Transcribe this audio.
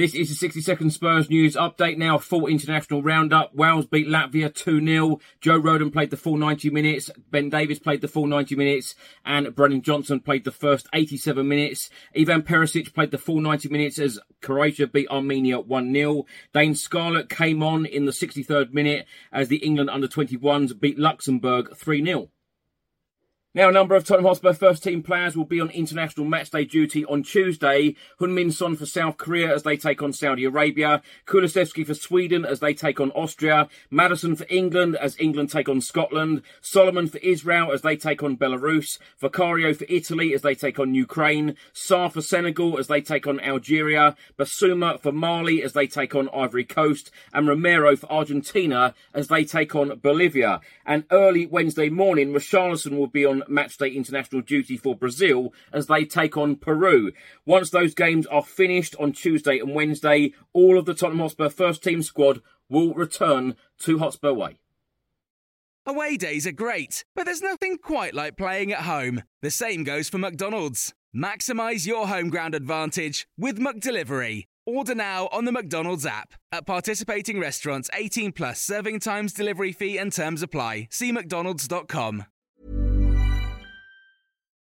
This is the 60 second Spurs news update now. Full international roundup. Wales beat Latvia 2 0. Joe Rodon played the full 90 minutes. Ben Davies played the full 90 minutes. And Brennan Johnson played the first 87 minutes. Ivan Perisic played the full 90 minutes as Croatia beat Armenia 1 0. Dane Scarlett came on in the 63rd minute as the England under 21s beat Luxembourg 3 0. Now, a number of Tottenham Hotspur first team players will be on international matchday duty on Tuesday. Heung-min Son for South Korea as they take on Saudi Arabia. Kulusevski for Sweden as they take on Austria. Maddison for England as England take on Scotland. Solomon for Israel as they take on Belarus. Vicario for Italy as they take on Ukraine. Sarr for Senegal as they take on Algeria. Bissouma for Mali as they take on Ivory Coast. And Romero for Argentina as they take on Bolivia. And early Wednesday morning, Richarlison will be on matchday international duty for Brazil as they take on Peru. Once those games are finished on Tuesday and Wednesday, all of the Tottenham Hotspur first team squad will return to Hotspur Way. Away days are great, but there's nothing quite like playing at home. The same goes for McDonald's. Maximize your home ground advantage with McDelivery. Order now on the McDonald's app. At participating restaurants, 18 plus serving times, delivery fee, and terms apply. See McDonald's.com.